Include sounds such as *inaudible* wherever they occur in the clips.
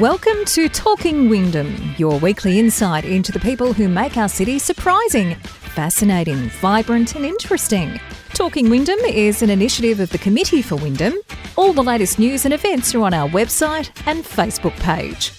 Welcome to Talking Wyndham, your weekly insight into the people who make our city surprising, fascinating, vibrant, and interesting. Talking Wyndham is an initiative of the Committee for Wyndham. All the latest news and events are on our website and Facebook page.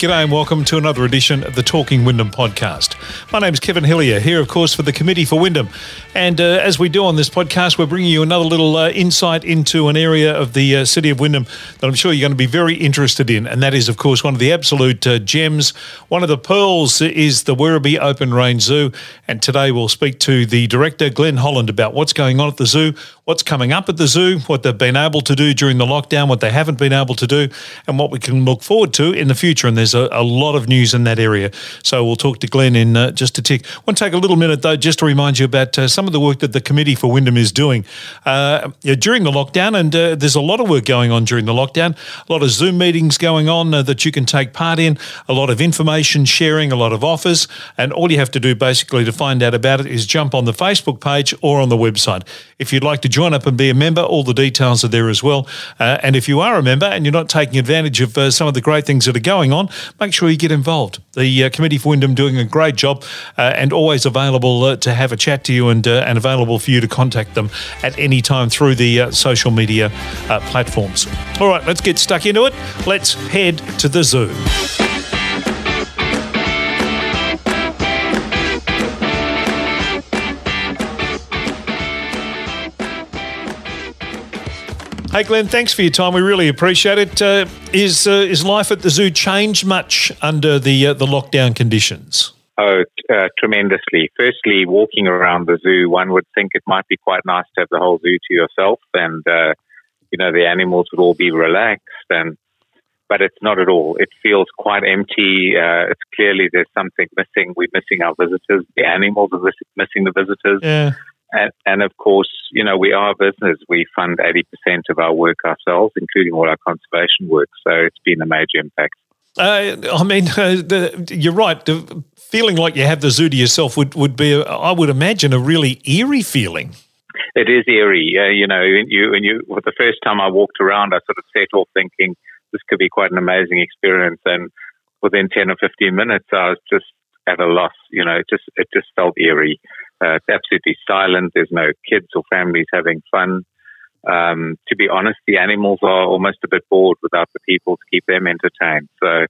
G'day and welcome to another edition of the Talking Wyndham podcast. My name is Kevin Hillier, here, of course, for the Committee for Wyndham. And uh, as we do on this podcast, we're bringing you another little uh, insight into an area of the uh, city of Wyndham that I'm sure you're going to be very interested in. And that is, of course, one of the absolute uh, gems. One of the pearls is the Werribee Open Range Zoo. And today we'll speak to the director, Glenn Holland, about what's going on at the zoo, what's coming up at the zoo, what they've been able to do during the lockdown, what they haven't been able to do, and what we can look forward to in the future. And there's a, a lot of news in that area. So we'll talk to Glenn in uh, just a tick. I want to take a little minute, though, just to remind you about uh, some of the work that the Committee for Wyndham is doing uh, during the lockdown. And uh, there's a lot of work going on during the lockdown, a lot of Zoom meetings going on uh, that you can take part in, a lot of information sharing, a lot of offers. And all you have to do basically to find out about it is jump on the Facebook page or on the website. If you'd like to join up and be a member, all the details are there as well. Uh, and if you are a member and you're not taking advantage of uh, some of the great things that are going on, make sure you get involved. The uh, Committee for Wyndham doing a great job uh, and always available uh, to have a chat to you and, uh, and available for you to contact them at any time through the social media platforms. All right, let's get stuck into it. Let's head to the zoo. Hey, Glenn, thanks for your time. We really appreciate it. Uh, is uh, is life at the zoo changed much under the uh, the lockdown conditions? Oh, uh, tremendously. Firstly, walking around the zoo, one would think it might be quite nice to have the whole zoo to yourself, and uh, you know the animals would all be relaxed, and but it's not at all. It feels quite empty. Uh, it's clearly there's something missing. We're missing our visitors. The animals are missing the visitors. Yeah. And, and, of course, you know, we are a business. We fund 80% of our work ourselves, including all our conservation work. So it's been a major impact. Uh, I mean, *laughs* uh, the, you're right. The feeling like you have the zoo to yourself would, would be, a, I would imagine, a really eerie feeling. It is eerie. Uh, you know, you, when you, well, the first time I walked around, I sort of set off thinking this could be quite an amazing experience. And within 10 or 15 minutes, I was just at a loss. You know, it just, it just felt eerie. Uh, it's absolutely silent. There's no kids or families having fun. Um, to be honest, the animals are almost a bit bored without the people to keep them entertained. So,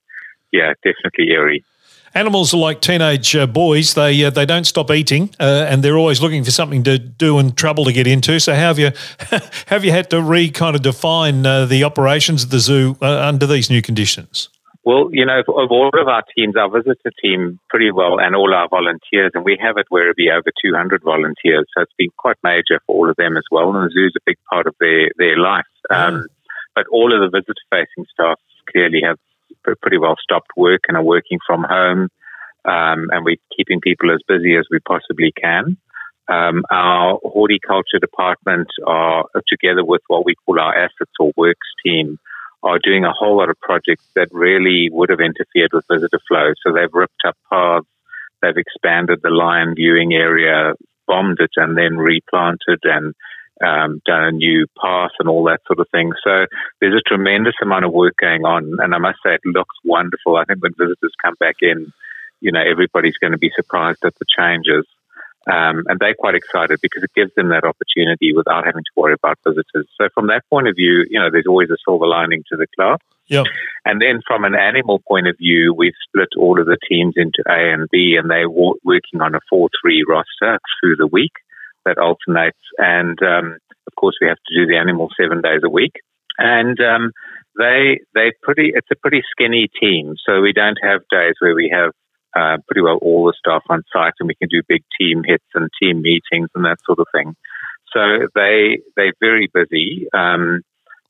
yeah, definitely eerie. Animals are like teenage uh, boys; they uh, they don't stop eating, uh, and they're always looking for something to do and trouble to get into. So, how have you *laughs* have you had to re kind of define uh, the operations of the zoo uh, under these new conditions? Well, you know, of all of our teams, our visitor team pretty well, and all our volunteers, and we have at Werribee over 200 volunteers, so it's been quite major for all of them as well. And the zoo is a big part of their their life. Um, but all of the visitor facing staff clearly have pretty well stopped work and are working from home, um, and we're keeping people as busy as we possibly can. Um, our horticulture department are together with what we call our assets or works team are doing a whole lot of projects that really would have interfered with visitor flow. So they've ripped up paths, they've expanded the lion viewing area, bombed it, and then replanted and um, done a new path and all that sort of thing. So there's a tremendous amount of work going on, and I must say it looks wonderful. I think when visitors come back in, you know, everybody's going to be surprised at the changes. Um, and they're quite excited because it gives them that opportunity without having to worry about visitors. So from that point of view, you know, there's always a silver lining to the cloud. Yep. And then from an animal point of view, we've split all of the teams into A and B, and they're working on a 4-3 roster through the week that alternates. And um, of course, we have to do the animals seven days a week. And um, they they pretty it's a pretty skinny team, so we don't have days where we have uh, pretty well all the staff on site, and we can do big team hits and team meetings and that sort of thing. So they they're very busy, um,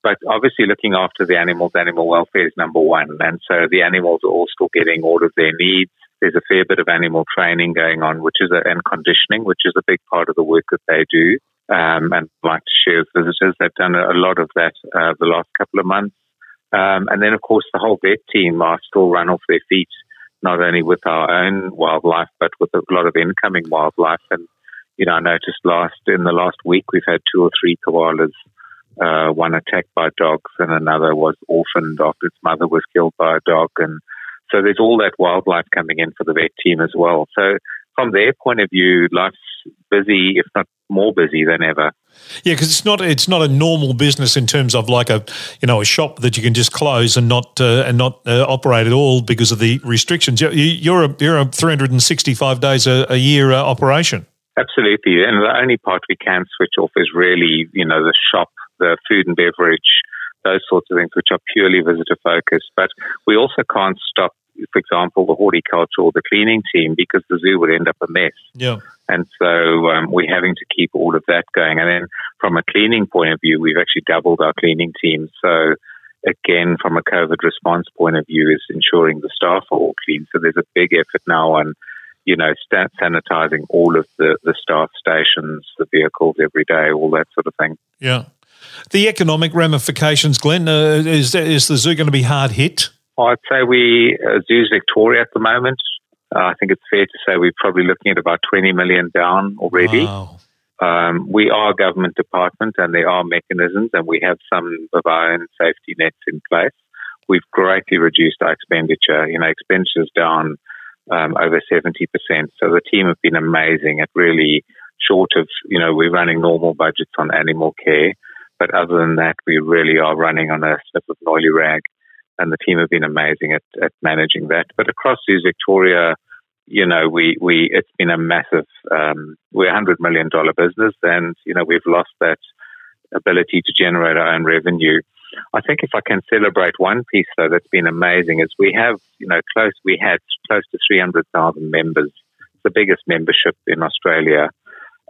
but obviously looking after the animals, animal welfare is number one, and so the animals are all still getting all of their needs. There's a fair bit of animal training going on, which is a, and conditioning, which is a big part of the work that they do. Um, and I'd like to share with visitors. They've done a lot of that uh, the last couple of months. Um, and then, of course, the whole vet team are still run off their feet not only with our own wildlife, but with a lot of incoming wildlife. And, you know, I noticed last in the last week we've had two or three koalas, uh, one attacked by dogs and another was orphaned after its mother was killed by a dog. And so there's all that wildlife coming in for the vet team as well. So from their point of view, life's busy, if not more busy than ever. Yeah, because it's not it's not a normal business in terms of like a you know a shop that you can just close and not uh, and not uh, operate at all because of the restrictions. You're a you're a 365 days a, a year uh, operation. Absolutely, and the only part we can switch off is really you know the shop, the food and beverage, those sorts of things which are purely visitor focused. But we also can't stop for example, the horticulture or the cleaning team because the zoo would end up a mess. Yeah. And so um, we're having to keep all of that going. And then from a cleaning point of view, we've actually doubled our cleaning team. So again, from a COVID response point of view, is ensuring the staff are all clean. So there's a big effort now on, you know, sanitizing all of the, the staff stations, the vehicles every day, all that sort of thing. Yeah. The economic ramifications, Glenn, uh, is, is the zoo going to be hard hit? I'd say we, uh, Zoos Victoria at the moment, uh, I think it's fair to say we're probably looking at about 20 million down already. Wow. Um, we are a government department and there are mechanisms and we have some of our own safety nets in place. We've greatly reduced our expenditure. You know, expenditure's down um, over 70%. So the team have been amazing at really short of, you know, we're running normal budgets on animal care. But other than that, we really are running on a slip of an oily rag and the team have been amazing at, at managing that. But across Zoos Victoria, you know, we, we it's been a massive. Um, we're a hundred million dollar business, and you know we've lost that ability to generate our own revenue. I think if I can celebrate one piece though that's been amazing is we have you know close we had close to three hundred thousand members, it's the biggest membership in Australia.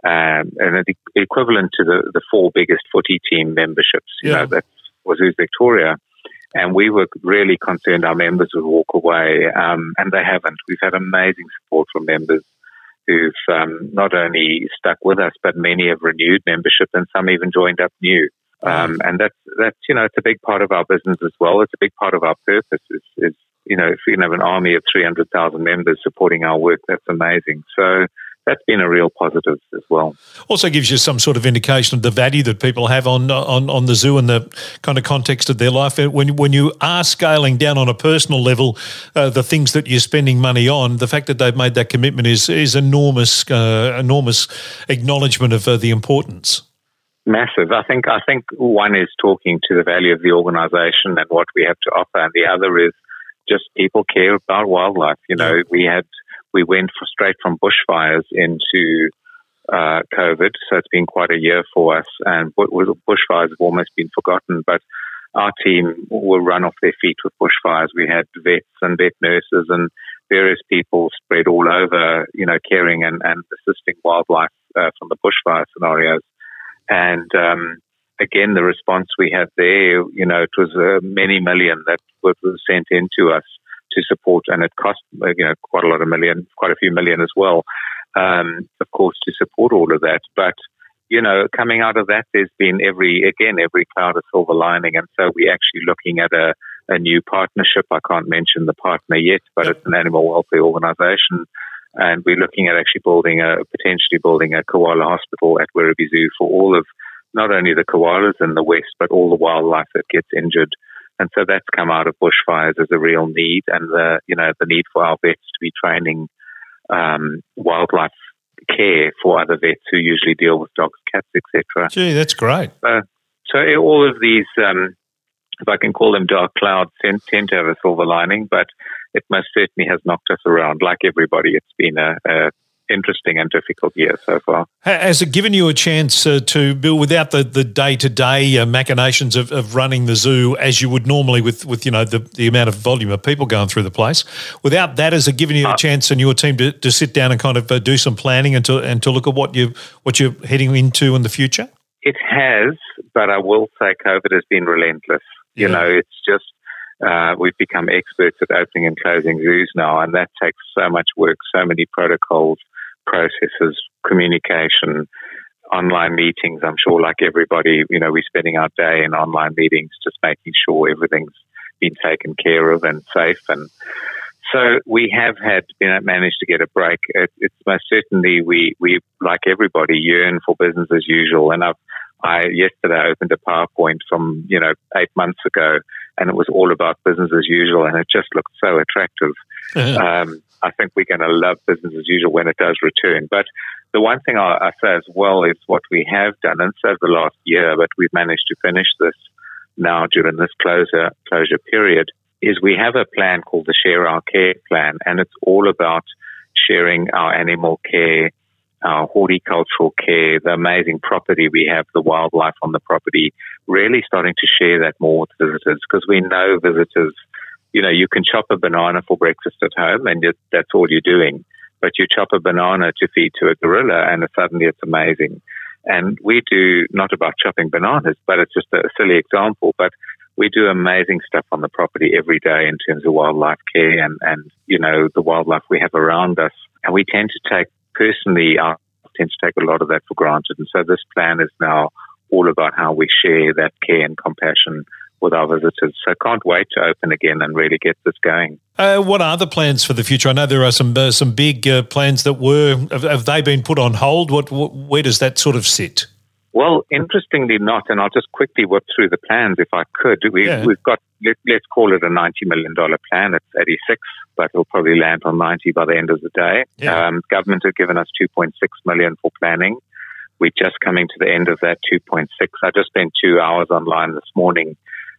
Um, and the equivalent to the, the four biggest footy team memberships, you yeah. know, that was Victoria. And we were really concerned our members would walk away, um, and they haven't. We've had amazing support from members who've um, not only stuck with us, but many have renewed membership, and some even joined up new. Um, and that's that's you know it's a big part of our business as well. It's a big part of our purpose. Is, is you know if you have an army of three hundred thousand members supporting our work, that's amazing. So that's been a real positive as well. Also gives you some sort of indication of the value that people have on on, on the zoo and the kind of context of their life. When when you are scaling down on a personal level, uh, the things that you're spending money on, the fact that they've made that commitment is is enormous uh, enormous acknowledgement of uh, the importance. Massive. I think I think one is talking to the value of the organisation and what we have to offer, and the other is just people care about wildlife. You know, we had we went for, straight from bushfires into uh, COVID, so it's been quite a year for us. And bushfires have almost been forgotten, but our team will run off their feet with bushfires. We had vets and vet nurses and various people spread all over, you know, caring and, and assisting wildlife uh, from the bushfire scenarios. And um, again, the response we had there, you know, it was uh, many million that was sent in to us to support, and it cost you know quite a lot of million, quite a few million as well, um, of course, to support all of that. But you know, coming out of that, there's been every again every cloud a silver lining, and so we're actually looking at a a new partnership. I can't mention the partner yet, but it's an animal welfare organisation. And we're looking at actually building a potentially building a koala hospital at Werribee Zoo for all of not only the koalas in the west, but all the wildlife that gets injured and so that's come out of bushfires as a real need, and the you know the need for our vets to be training um, wildlife care for other vets who usually deal with dogs, cats, etc. Gee, that's great. Uh, so all of these, um, if I can call them dark clouds, tend, tend, to have a silver lining, but it most certainly has knocked us around. Like everybody, it's been a, a interesting and difficult year so far. Has it given you a chance uh, to build without the, the day-to-day uh, machinations of, of running the zoo as you would normally with, with you know the, the amount of volume of people going through the place? Without that, has it given you a uh, chance and your team to, to sit down and kind of uh, do some planning and to, and to look at what you what you're heading into in the future? It has, but I will say COVID has been relentless. Yeah. You know, it's just uh, we've become experts at opening and closing zoos now, and that takes so much work, so many protocols, processes, communication, online meetings. I'm sure, like everybody, you know, we're spending our day in online meetings, just making sure everything's been taken care of and safe. And So we have had, you know, managed to get a break. It, it's most certainly we, we, like everybody, yearn for business as usual. And I've, I yesterday opened a PowerPoint from, you know, eight months ago and it was all about business as usual and it just looked so attractive. Um, I think we're going to love business as usual when it does return. But the one thing I, I say as well is what we have done, and so the last year, but we've managed to finish this now during this closure, closure period, is we have a plan called the Share Our Care Plan, and it's all about sharing our animal care, our horticultural care, the amazing property we have, the wildlife on the property, really starting to share that more with visitors because we know visitors, you know, you can chop a banana for breakfast at home and that's all you're doing. But you chop a banana to feed to a gorilla and suddenly it's amazing. And we do not about chopping bananas, but it's just a silly example. But we do amazing stuff on the property every day in terms of wildlife care and, and you know, the wildlife we have around us. And we tend to take, personally, I tend to take a lot of that for granted. And so this plan is now all about how we share that care and compassion with our visitors. So can't wait to open again and really get this going. Uh, what are the plans for the future? I know there are some uh, some big uh, plans that were have, have, they been put on hold? What, what, where does that sort of sit? Well, interestingly not, and I'll just quickly whip through the plans if I could. We, have got, let, us call it a $90 million plan. It's 86, but it'll probably land on 90 by the end of the day. Yeah. Um, government have given us 2.6 million for planning. We're just coming to the end of that 2.6. I just spent two hours online this morning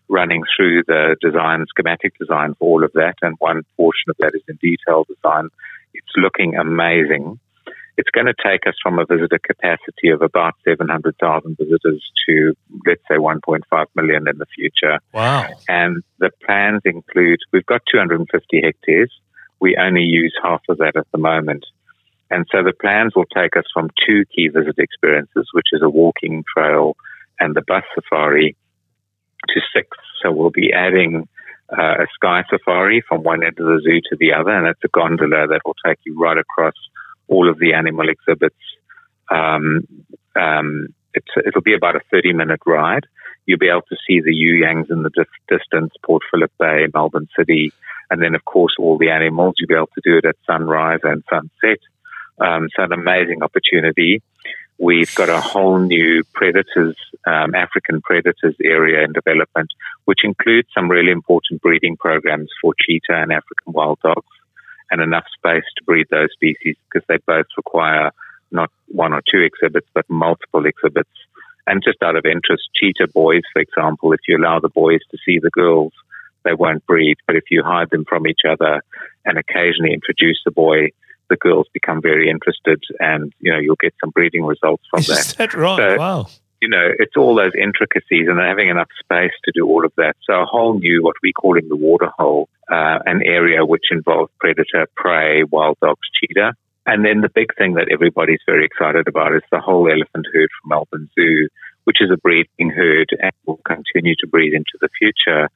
running through the design, schematic design for all of that, and one portion of that is in detail design. It's looking amazing. It's going to take us from a visitor capacity of about 700,000 visitors to, let's say, 1.5 million in the future. Wow. And the plans include, we've got 250 hectares. We only use half of that at the moment. And so the plans will take us from two key visit experiences, which is a walking trail and the bus safari, to six. So we'll be adding uh, a sky safari from one end of the zoo to the other, and it's a gondola that will take you right across all of the animal exhibits. Um, um, it'll be about a 30 minute ride. You'll be able to see the You-Yangs in the distance, Port Phillip Bay, Melbourne City, and then, of course, all the animals. You'll be able to do it at sunrise and sunset. Um, so, an amazing opportunity. We've got a whole new predators, um, African predators area in development, which includes some really important breeding programs for cheetah and African wild dogs and enough space to breed those species because they both require not one or two exhibits, but multiple exhibits. And just out of interest, cheetah boys, for example, if you allow the boys to see the girls, they won't breed. But if you hide them from each other and occasionally introduce the boy, the girls become very interested and, you know, you'll get some breeding results from Is that. Is that right? So, wow you know, it's all those intricacies and having enough space to do all of that. So a whole new, what we call in the water hole, uh, an area which involves predator, prey, wild dogs, cheetah. And then the big thing that everybody's very excited about is the whole elephant herd from Melbourne Zoo, which is a breeding herd and will continue to breed into the future,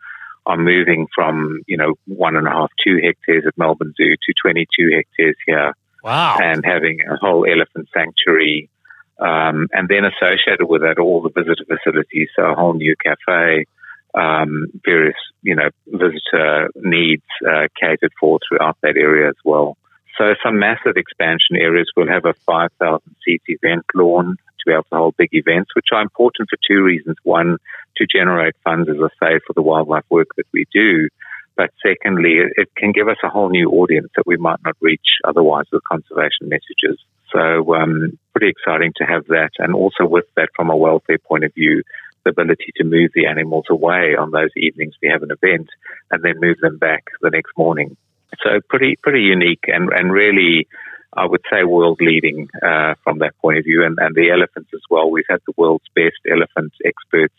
are moving from, you know, one and a half, two hectares at Melbourne Zoo to 22 hectares here. Wow. And having a whole elephant sanctuary um, and then associated with that, all the visitor facilities, so a whole new cafe, um, various, you know, visitor needs uh, catered for throughout that area as well. So some massive expansion areas. will have a 5,000 seat event lawn to be able to hold big events, which are important for two reasons. One, to generate funds, as I say, for the wildlife work that we do. But secondly, it can give us a whole new audience that we might not reach otherwise with conservation messages. So, um, pretty exciting to have that. And also with that, from a welfare point of view, the ability to move the animals away on those evenings we have an event and then move them back the next morning. So pretty, pretty unique and, and really, I would say world leading, uh, from that point of view. And, and the elephants as well. We've had the world's best elephant experts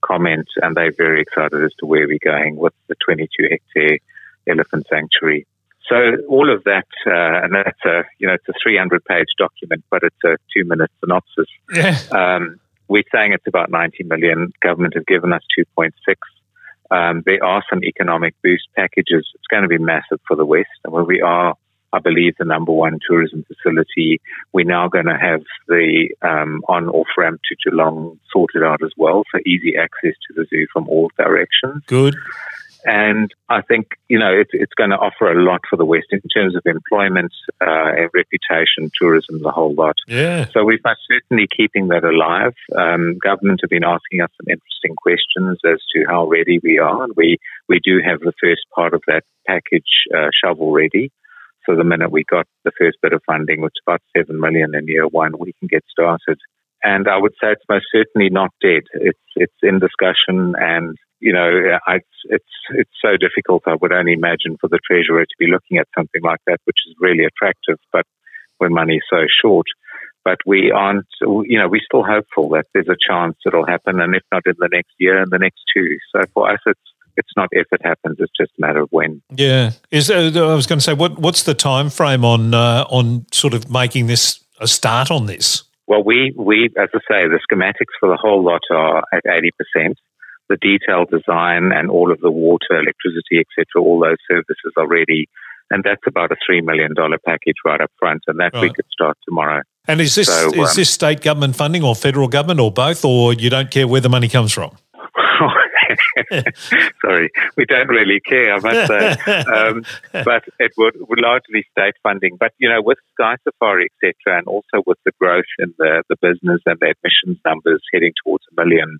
comment and they're very excited as to where we're going with the 22 hectare elephant sanctuary. So all of that, uh, and that's a you know it's a 300 page document, but it's a two minute synopsis. Yeah. Um, we're saying it's about 90 million. Government has given us 2.6. Um, there are some economic boost packages. It's going to be massive for the West, and where we are, I believe, the number one tourism facility. We're now going to have the um, on-off ramp to Geelong sorted out as well, so easy access to the zoo from all directions. Good. And I think, you know, it's, it's going to offer a lot for the West in terms of employment, uh, reputation, tourism, the whole lot. Yeah. So we're certainly keeping that alive. Um, government have been asking us some interesting questions as to how ready we are. And we, we do have the first part of that package uh, shovel ready. So the minute we got the first bit of funding, which is about seven million in year one, we can get started. And I would say it's most certainly not dead. It's it's in discussion, and you know, it's it's it's so difficult. I would only imagine for the treasurer to be looking at something like that, which is really attractive, but when money is so short. But we aren't, you know, we're still hopeful that there's a chance it'll happen, and if not in the next year, in the next two. So for us, it's it's not if it happens; it's just a matter of when. Yeah, is uh, I was going to say, what what's the time frame on uh, on sort of making this a start on this? Well, we we as I say, the schematics for the whole lot are at eighty percent. The detailed design and all of the water, electricity, etc., all those services are ready, and that's about a three million dollar package right up front, and that right. we could start tomorrow. And is this so, is um, this state government funding or federal government or both, or you don't care where the money comes from? *laughs* Sorry, we don't really care, I must say. *laughs* Um, but it would, would largely state funding. But, you know, with Sky Safari, etc., and also with the growth in the, the business and the admissions numbers heading towards a million,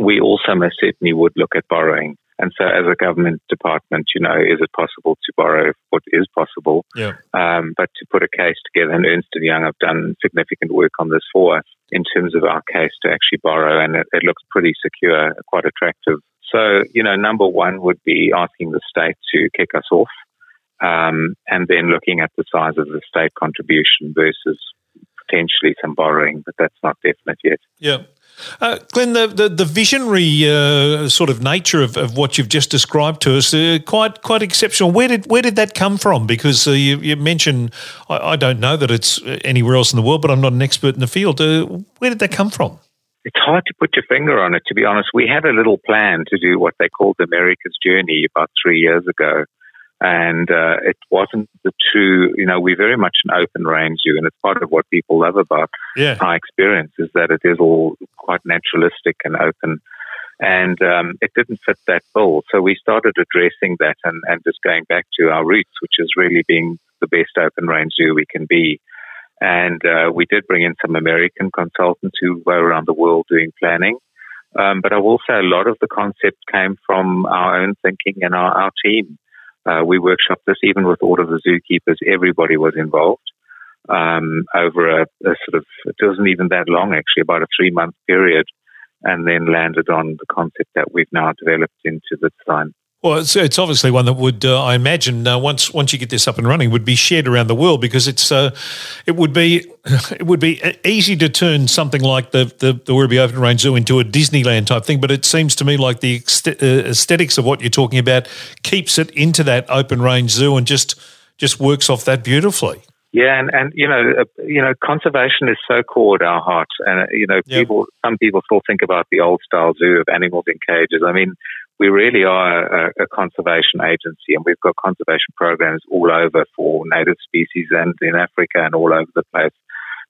we also most certainly would look at borrowing. And so, as a government department, you know, is it possible to borrow what is possible? Yeah. Um, but to put a case together, and Ernst and Young have done significant work on this for us in terms of our case to actually borrow, and it, it looks pretty secure, quite attractive. So, you know, number one would be asking the state to kick us off, um, and then looking at the size of the state contribution versus potentially some borrowing, but that's not definite yet. Yeah. Uh, Glenn, the, the, the visionary uh, sort of nature of, of what you've just described to us, uh, quite quite exceptional. Where did where did that come from? Because uh, you, you, mentioned, I, I, don't know that it's anywhere else in the world, but I'm not an expert in the field. Uh, where did that come from? It's hard to put your finger on it, to be honest. We had a little plan to do what they called America's Journey about three years ago and uh, it wasn't the true. You know, we're very much an open range zoo, and it's part of what people love about yeah. our experience is that it is all quite naturalistic and open. And um, it didn't fit that bill, so we started addressing that and, and just going back to our roots, which is really being the best open range zoo we can be. And uh, we did bring in some American consultants who were around the world doing planning. Um, but I will say a lot of the concept came from our own thinking and our, our team. Uh, we workshopped this even with all of the zookeepers. Everybody was involved um, over a, a, sort of, it wasn't even that long actually, about a three month period, and then landed on the concept that we've now developed into the design. Well, it's, it's obviously one that would, uh, I imagine, uh, once once you get this up and running, would be shared around the world because it's uh, it would be *laughs* it would be easy to turn something like the the, the Werribee Open Range Zoo into a Disneyland type thing. But it seems to me like the uh, aesthetics of what you're talking about keeps it into that open range zoo and just just works off that beautifully. Yeah, and, and you know, uh, you know, conservation is so core to our hearts, and uh, you know, yep. people, some people still think about the old style zoo of animals in cages. I mean, we really are a, a, conservation agency and we've got conservation programs all over for native species and in Africa and all over the place.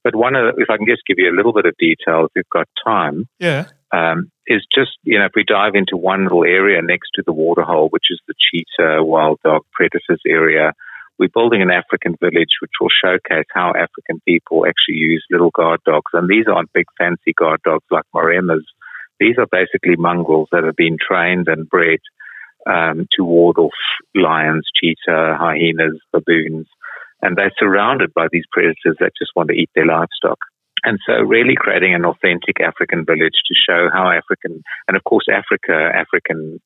But one of the, if I can just give you a little bit of detail, if we've got time, yeah, um, is just you know if we dive into one little area next to the waterhole, which is the cheetah, wild dog, predators area. We're building an African village which will showcase how African people actually use little guard dogs. And these aren't big fancy guard dogs like Maremmas these are basically mongrels that have been trained and bred um, to ward off lions, cheetah, hyenas, baboons, and they're surrounded by these predators that just want to eat their livestock. And so, really creating an authentic African village to show how African, and of course, Africa, African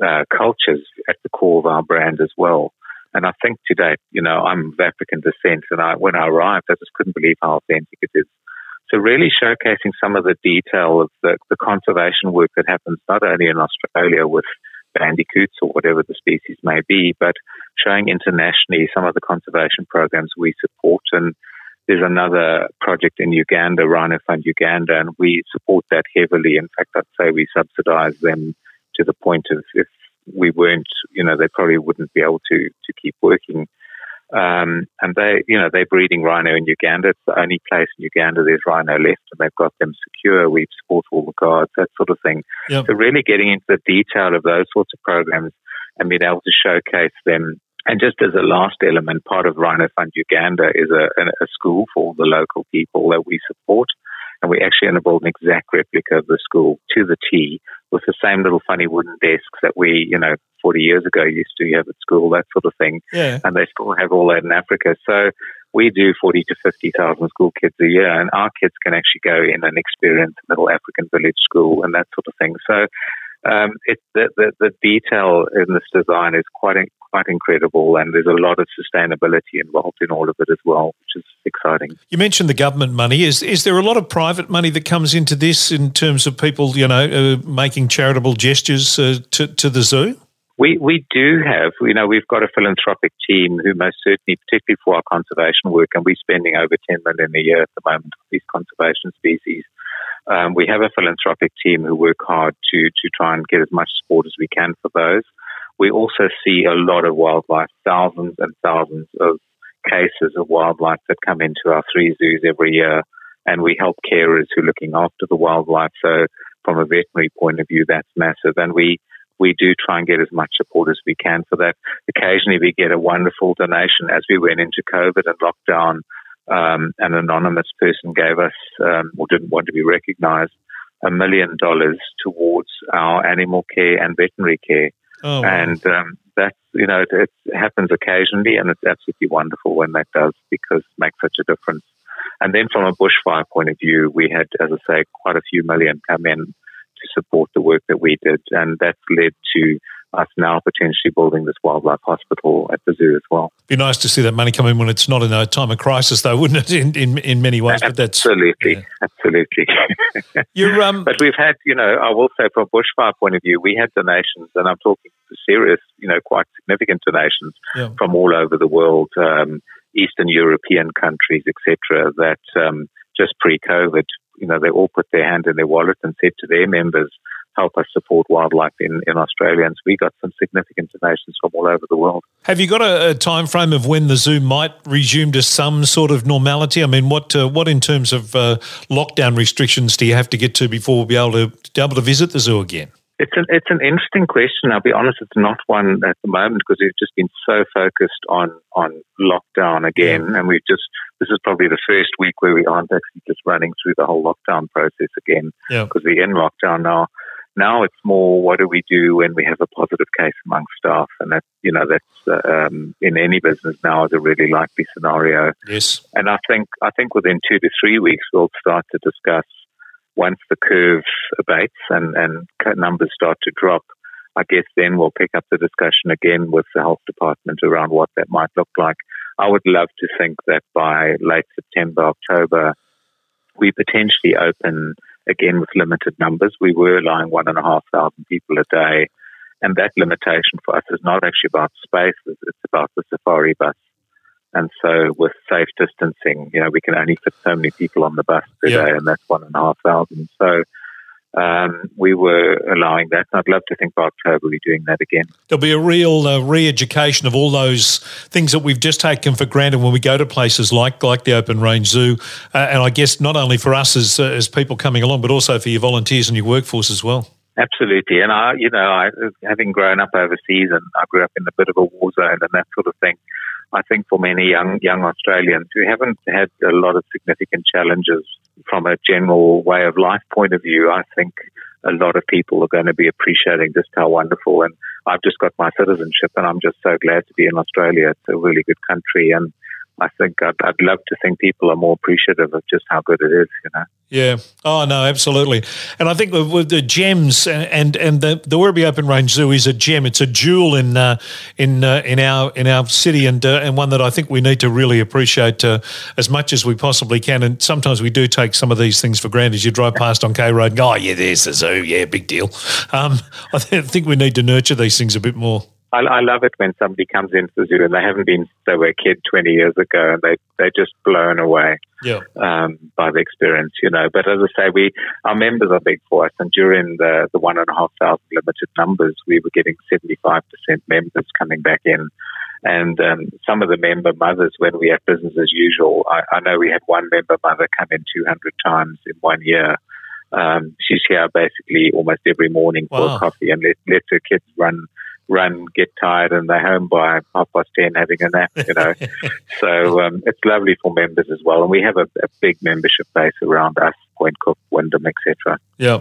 uh, cultures at the core of our brand as well. And I think today, you know, I'm of African descent, and I, when I arrived, I just couldn't believe how authentic it is. So really showcasing some of the detail of the, the conservation work that happens not only in Australia with bandicoots or whatever the species may be, but showing internationally some of the conservation programs we support. And there's another project in Uganda, Rhino Fund Uganda, and we support that heavily. In fact, I'd say we subsidize them to the point of if we weren't, you know, they probably wouldn't be able to, to keep working. Um, and they, you know, they're breeding rhino in Uganda. It's the only place in Uganda there's rhino left, and they've got them secure. We've support all the guards, that sort of thing. Yep. So really getting into the detail of those sorts of programs and being able to showcase them. And just as a last element, part of Rhino Fund Uganda is a, a school for the local people that we support. And we actually build an exact replica of the school to the T with the same little funny wooden desks that we, you know, 40 years ago used to have at school, that sort of thing. Yeah. And they still have all that in Africa. So we do 40 to 50,000 school kids a year, and our kids can actually go in and experience Middle African Village School and that sort of thing. So um, it, the, the, the, detail in this design is quite quite incredible, and there's a lot of sustainability involved in all of it as well, which is exciting. You mentioned the government money. Is is there a lot of private money that comes into this in terms of people, you know, uh, making charitable gestures uh, to to the zoo? We we do have, you know, we've got a philanthropic team who most certainly, particularly for our conservation work, and we're spending over 10 million a year at the moment on these conservation species. Um, we have a philanthropic team who work hard to to try and get as much support as we can for those. We also see a lot of wildlife, thousands and thousands of cases of wildlife that come into our three zoos every year, and we help carers who are looking after the wildlife. So, from a veterinary point of view, that's massive, and we we do try and get as much support as we can for that. Occasionally, we get a wonderful donation. As we went into COVID and lockdown, um, an anonymous person gave us, um, or didn't want to be recognized, a million dollars towards our animal care and veterinary care. Oh, wow. And um, that's, you know, it, it, happens occasionally, and it's absolutely wonderful when that does because it makes such a difference. And then from a bushfire point of view, we had, as I say, quite a few million come in to support the work that we did. And that's led to us now potentially building this wildlife hospital at the zoo as well. Be nice to see that money come in when it's not in a time of crisis, though, wouldn't it? In in, in many ways, but that's absolutely, yeah. absolutely. *laughs* You're, um, but we've had, you know, I will say from a bushfire point of view, we had donations, and I'm talking serious, you know, quite significant donations yeah. from all over the world, um, Eastern European countries, etc. That um, just pre-COVID you know, they all put their hand in their wallet and said to their members, help us support wildlife in, in Australia. And so we got some significant donations from all over the world. Have you got a, a time frame of when the zoo might resume to some sort of normality? I mean, what uh, what in terms of uh, lockdown restrictions do you have to get to before we'll be able to, to be able to visit the zoo again? It's an it's an interesting question. I'll be honest, it's not one at the moment because we've just been so focused on on lockdown again, and we've just this is probably the first week where we aren't actually just running through the whole lockdown process again because yeah. we're in lockdown now. Now it's more what do we do when we have a positive case among staff, and that you know that's uh, um, in any business now is a really likely scenario. Yes, and I think I think within two to three weeks we'll start to discuss once the curve abates and, and numbers start to drop, I guess then we'll pick up the discussion again with the health department around what that might look like. I would love to think that by late September, October, we potentially open again with limited numbers. We were allowing one and a half thousand people a day. And that limitation for us is not actually about space, it's about the safari bus. And so with safe distancing, you know, we can only fit so many people on the bus per yeah. day, and that's one and a half thousand. So um, we were allowing that. And I'd love to think by October we're doing that again. There'll be a real uh, re-education of all those things that we've just taken for granted when we go to places like like the Open Range Zoo, uh, and I guess not only for us as uh, as people coming along, but also for your volunteers and your workforce as well. Absolutely, and I, you know, I, having grown up overseas, and I grew up in a bit of a war zone and that sort of thing. I think for many young young Australians who haven't had a lot of significant challenges from a general way of life point of view, I think a lot of people are going to be appreciating just how wonderful. And I've just got my citizenship, and I'm just so glad to be in Australia. It's a really good country, and I think I'd, I'd love to think people are more appreciative of just how good it is. You know. Yeah. Oh no, absolutely. And I think with the gems and and the the Werribee Open Range Zoo is a gem. It's a jewel in uh, in uh, in our in our city and uh, and one that I think we need to really appreciate uh, as much as we possibly can. And sometimes we do take some of these things for granted. As you drive past on K Road and go, oh yeah, there's the zoo. Yeah, big deal. Um, *laughs* I think we need to nurture these things a bit more. I, I love it when somebody comes into the zoo and they haven't been they were a kid 20 years ago and they they're just blown away yeah. um, by the experience, you know. But as I say, we our members are big for us, and during the the one and a half thousand limited numbers, we were getting 75 percent members coming back in. And um, some of the member mothers, when we have business as usual, I, I know we had one member mother come in 200 times in one year. Um, she's here basically almost every morning for wow. coffee and let, let her kids run run, get tired, and they're home by half past ten having a nap. You know, *laughs* so um, it's lovely for members as well. And we have a, a big membership base around us. Point Cook, Wyndham, etc. Yeah,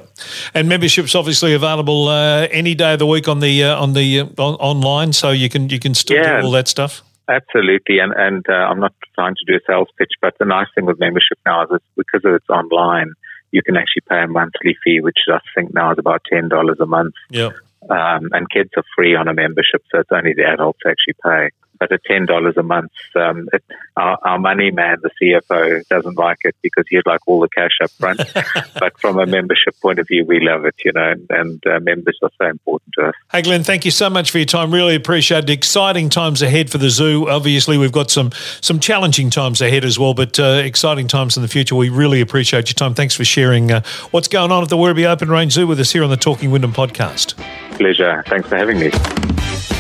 and memberships obviously available uh, any day of the week on the uh, on the uh, on, online, so you can you can still yeah. do all that stuff. Absolutely, and and uh, I'm not trying to do a sales pitch, but the nice thing with membership now is it's, because it's online, you can actually pay a monthly fee, which I think now is about ten dollars a month. Yeah. Um, and kids are free on a membership, so it's only the adults actually pay but at ten dollars a month, um, it, our, our, money man, the CFO, doesn't like it because he'd like all the cash up front. *laughs* but from a membership point of view, we love it, you know, and, and uh, members are so important to us. Hey, Glenn, thank you so much for your time. Really appreciate it. Exciting times ahead for the zoo. Obviously, we've got some some challenging times ahead as well, but uh, exciting times in the future. We really appreciate your time. Thanks for sharing uh, what's going on at the Werribee Open Range Zoo with us here on the Talking Wyndham podcast. Pleasure. Thanks for having me.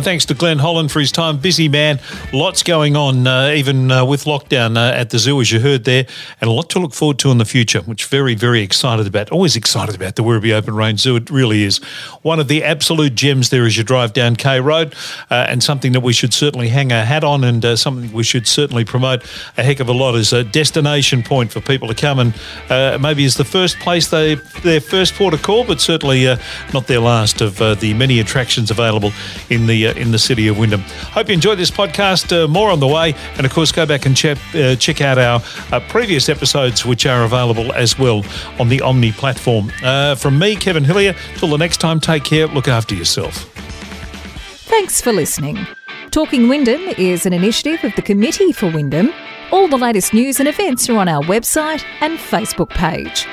Thanks to Glenn Holland for his time. Busy man, lots going on, uh, even uh, with lockdown uh, at the zoo, as you heard there, and a lot to look forward to in the future, which very, very excited about. Always excited about the Werribee Open Range Zoo. It really is one of the absolute gems there as you drive down K Road, uh, and something that we should certainly hang our hat on, and uh, something we should certainly promote a heck of a lot as a destination point for people to come and uh, maybe as the first place they their first port of call, but certainly not their last of the many attractions available in the uh, in the city of Wyndham. Hope you enjoyed this podcast. Uh, more on the way. And of course, go back and check, uh, check out our uh, previous episodes, which are available as well on the Omny platform. Uh, from me, Kevin Hillier, till the next time, take care, look after yourself. Thanks for listening. Talking Wyndham is an initiative of the Committee for Wyndham. All the latest news and events are on our website and Facebook page.